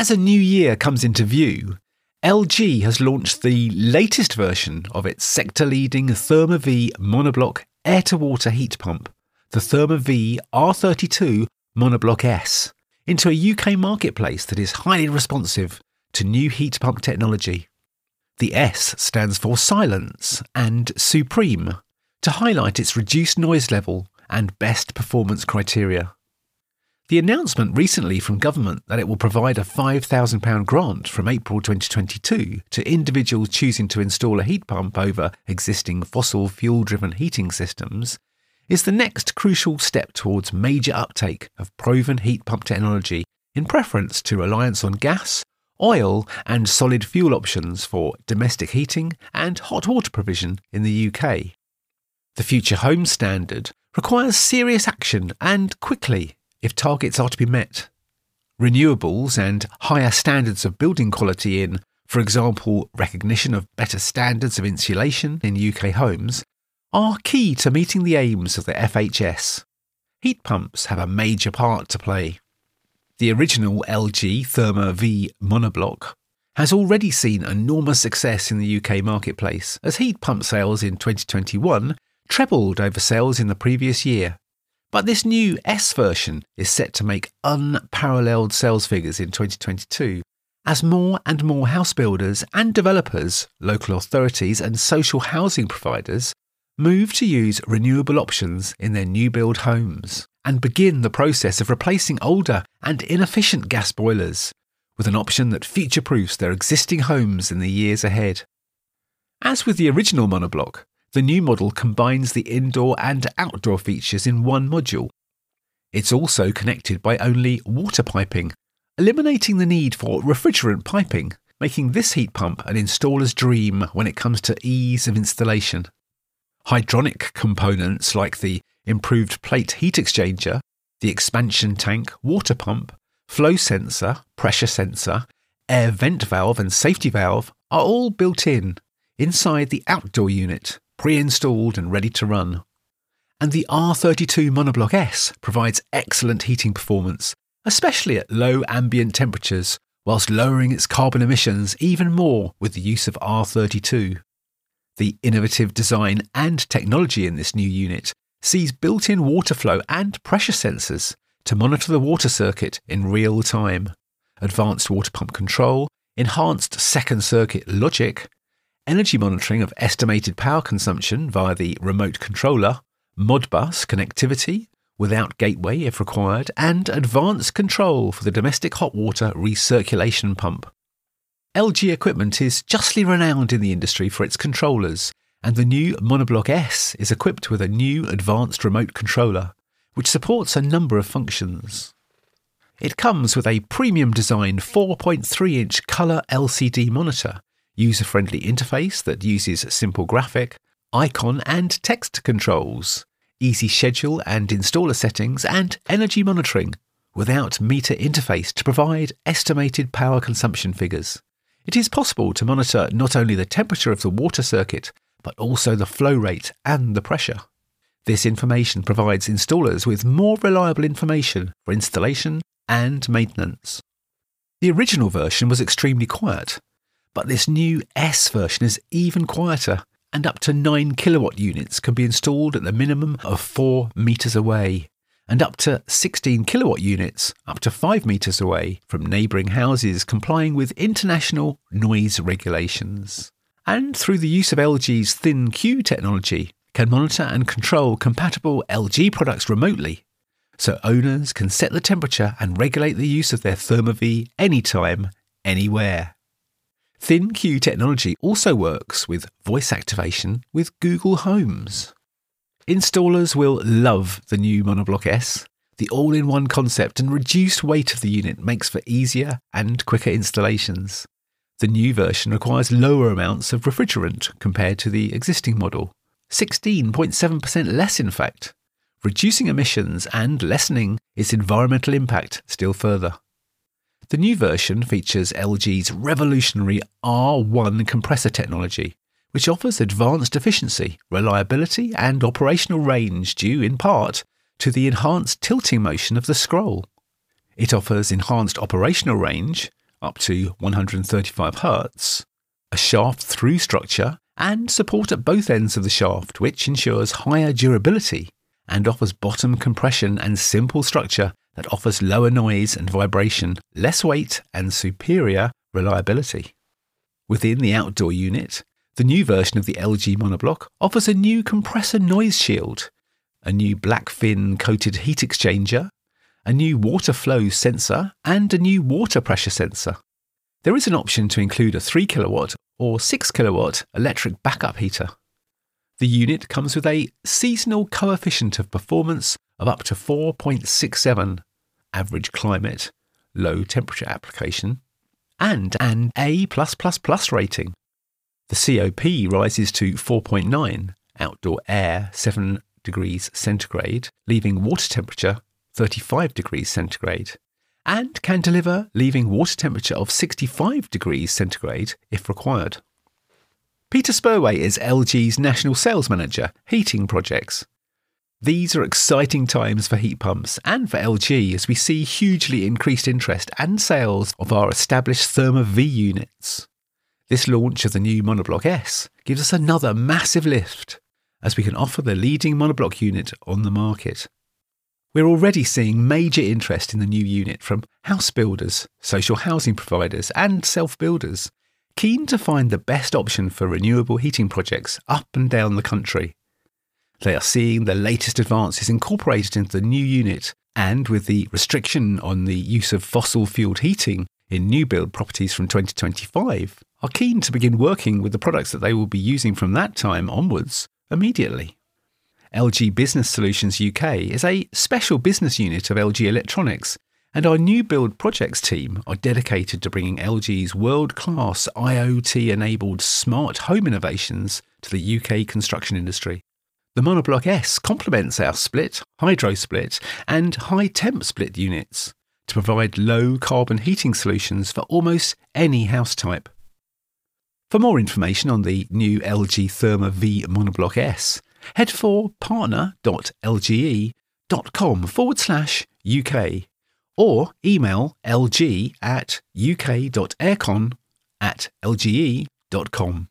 As a new year comes into view, LG has launched the latest version of its sector leading ThermaV monoblock air to water heat pump, the ThermaV R32 Monoblock S, into a UK marketplace that is highly responsive to new heat pump technology. The S stands for silence and supreme to highlight its reduced noise level and best performance criteria. The announcement recently from government that it will provide a £5,000 grant from April 2022 to individuals choosing to install a heat pump over existing fossil fuel driven heating systems is the next crucial step towards major uptake of proven heat pump technology in preference to reliance on gas, oil, and solid fuel options for domestic heating and hot water provision in the UK. The Future Home Standard requires serious action and quickly if targets are to be met. Renewables and higher standards of building quality in, for example, recognition of better standards of insulation in UK homes, are key to meeting the aims of the FHS. Heat pumps have a major part to play. The original LG Therma V monoblock has already seen enormous success in the UK marketplace as heat pump sales in 2021 trebled over sales in the previous year. But this new S version is set to make unparalleled sales figures in 2022 as more and more house builders and developers, local authorities, and social housing providers move to use renewable options in their new build homes and begin the process of replacing older and inefficient gas boilers with an option that future proofs their existing homes in the years ahead. As with the original monoblock, the new model combines the indoor and outdoor features in one module. It's also connected by only water piping, eliminating the need for refrigerant piping, making this heat pump an installer's dream when it comes to ease of installation. Hydronic components like the improved plate heat exchanger, the expansion tank, water pump, flow sensor, pressure sensor, air vent valve, and safety valve are all built in inside the outdoor unit pre installed and ready to run. And the R32 Monoblock S provides excellent heating performance, especially at low ambient temperatures, whilst lowering its carbon emissions even more with the use of R32. The innovative design and technology in this new unit sees built in water flow and pressure sensors to monitor the water circuit in real time, advanced water pump control, enhanced second circuit logic, energy monitoring of estimated power consumption via the remote controller, Modbus connectivity without gateway if required, and advanced control for the domestic hot water recirculation pump. LG equipment is justly renowned in the industry for its controllers, and the new Monoblock S is equipped with a new advanced remote controller, which supports a number of functions. It comes with a premium designed 4.3 inch colour LCD monitor user friendly interface that uses simple graphic, icon, and text controls, easy schedule and installer settings, and energy monitoring without meter interface to provide estimated power consumption figures. It is possible to monitor not only the temperature of the water circuit, but also the flow rate and the pressure. This information provides installers with more reliable information for installation and maintenance. The original version was extremely quiet, but this new S version is even quieter, and up to 9 kilowatt units can be installed at the minimum of 4 metres away, and up to 16 kilowatt units up to 5 metres away from neighbouring houses complying with international noise regulations. And through the use of LG's ThinQ technology, can monitor and control compatible LG products remotely so owners can set the temperature and regulate the use of their ThermaV anytime, anywhere. ThinQ technology also works with voice activation with Google Homes. Installers will love the new Monoblock S. The all in one concept and reduced weight of the unit makes for easier and quicker installations. The new version requires lower amounts of refrigerant compared to the existing model, 16.7% less, in fact, reducing emissions and lessening its environmental impact still further. The new version features LG's revolutionary R1 compressor technology, which offers advanced efficiency, reliability, and operational range due in part to the enhanced tilting motion of the scroll. It offers enhanced operational range, up to 135 Hz, a shaft through structure, and support at both ends of the shaft, which ensures higher durability and offers bottom compression and simple structure that offers lower noise and vibration, less weight, and superior reliability. Within the outdoor unit, the new version of the LG monoblock offers a new compressor noise shield, a new black fin coated heat exchanger, a new water flow sensor, and a new water pressure sensor. There is an option to include a 3 kilowatt or 6 kilowatt electric backup heater. The unit comes with a seasonal coefficient of performance of up to 4.67, average climate, low temperature application, and an A rating. The COP rises to 4.9, outdoor air 7 degrees centigrade, leaving water temperature 35 degrees centigrade, and can deliver leaving water temperature of 65 degrees centigrade if required. Peter Spurway is LG's National Sales Manager, Heating Projects. These are exciting times for heat pumps and for LG as we see hugely increased interest and sales of our established Therma V units. This launch of the new Monoblock S gives us another massive lift as we can offer the leading monoblock unit on the market. We're already seeing major interest in the new unit from house builders, social housing providers, and self builders keen to find the best option for renewable heating projects up and down the country. They are seeing the latest advances incorporated into the new unit, and with the restriction on the use of fossil fueled heating in new build properties from 2025, are keen to begin working with the products that they will be using from that time onwards immediately. LG Business Solutions UK is a special business unit of LG Electronics and our new build projects team are dedicated to bringing LG's world class IoT enabled smart home innovations to the UK construction industry. The Monoblock S complements our split, hydro split, and high temp split units to provide low carbon heating solutions for almost any house type. For more information on the new LG Therma V Monoblock S, head for partner.lge.com forward slash UK or email lg at uk.aircon at lge.com.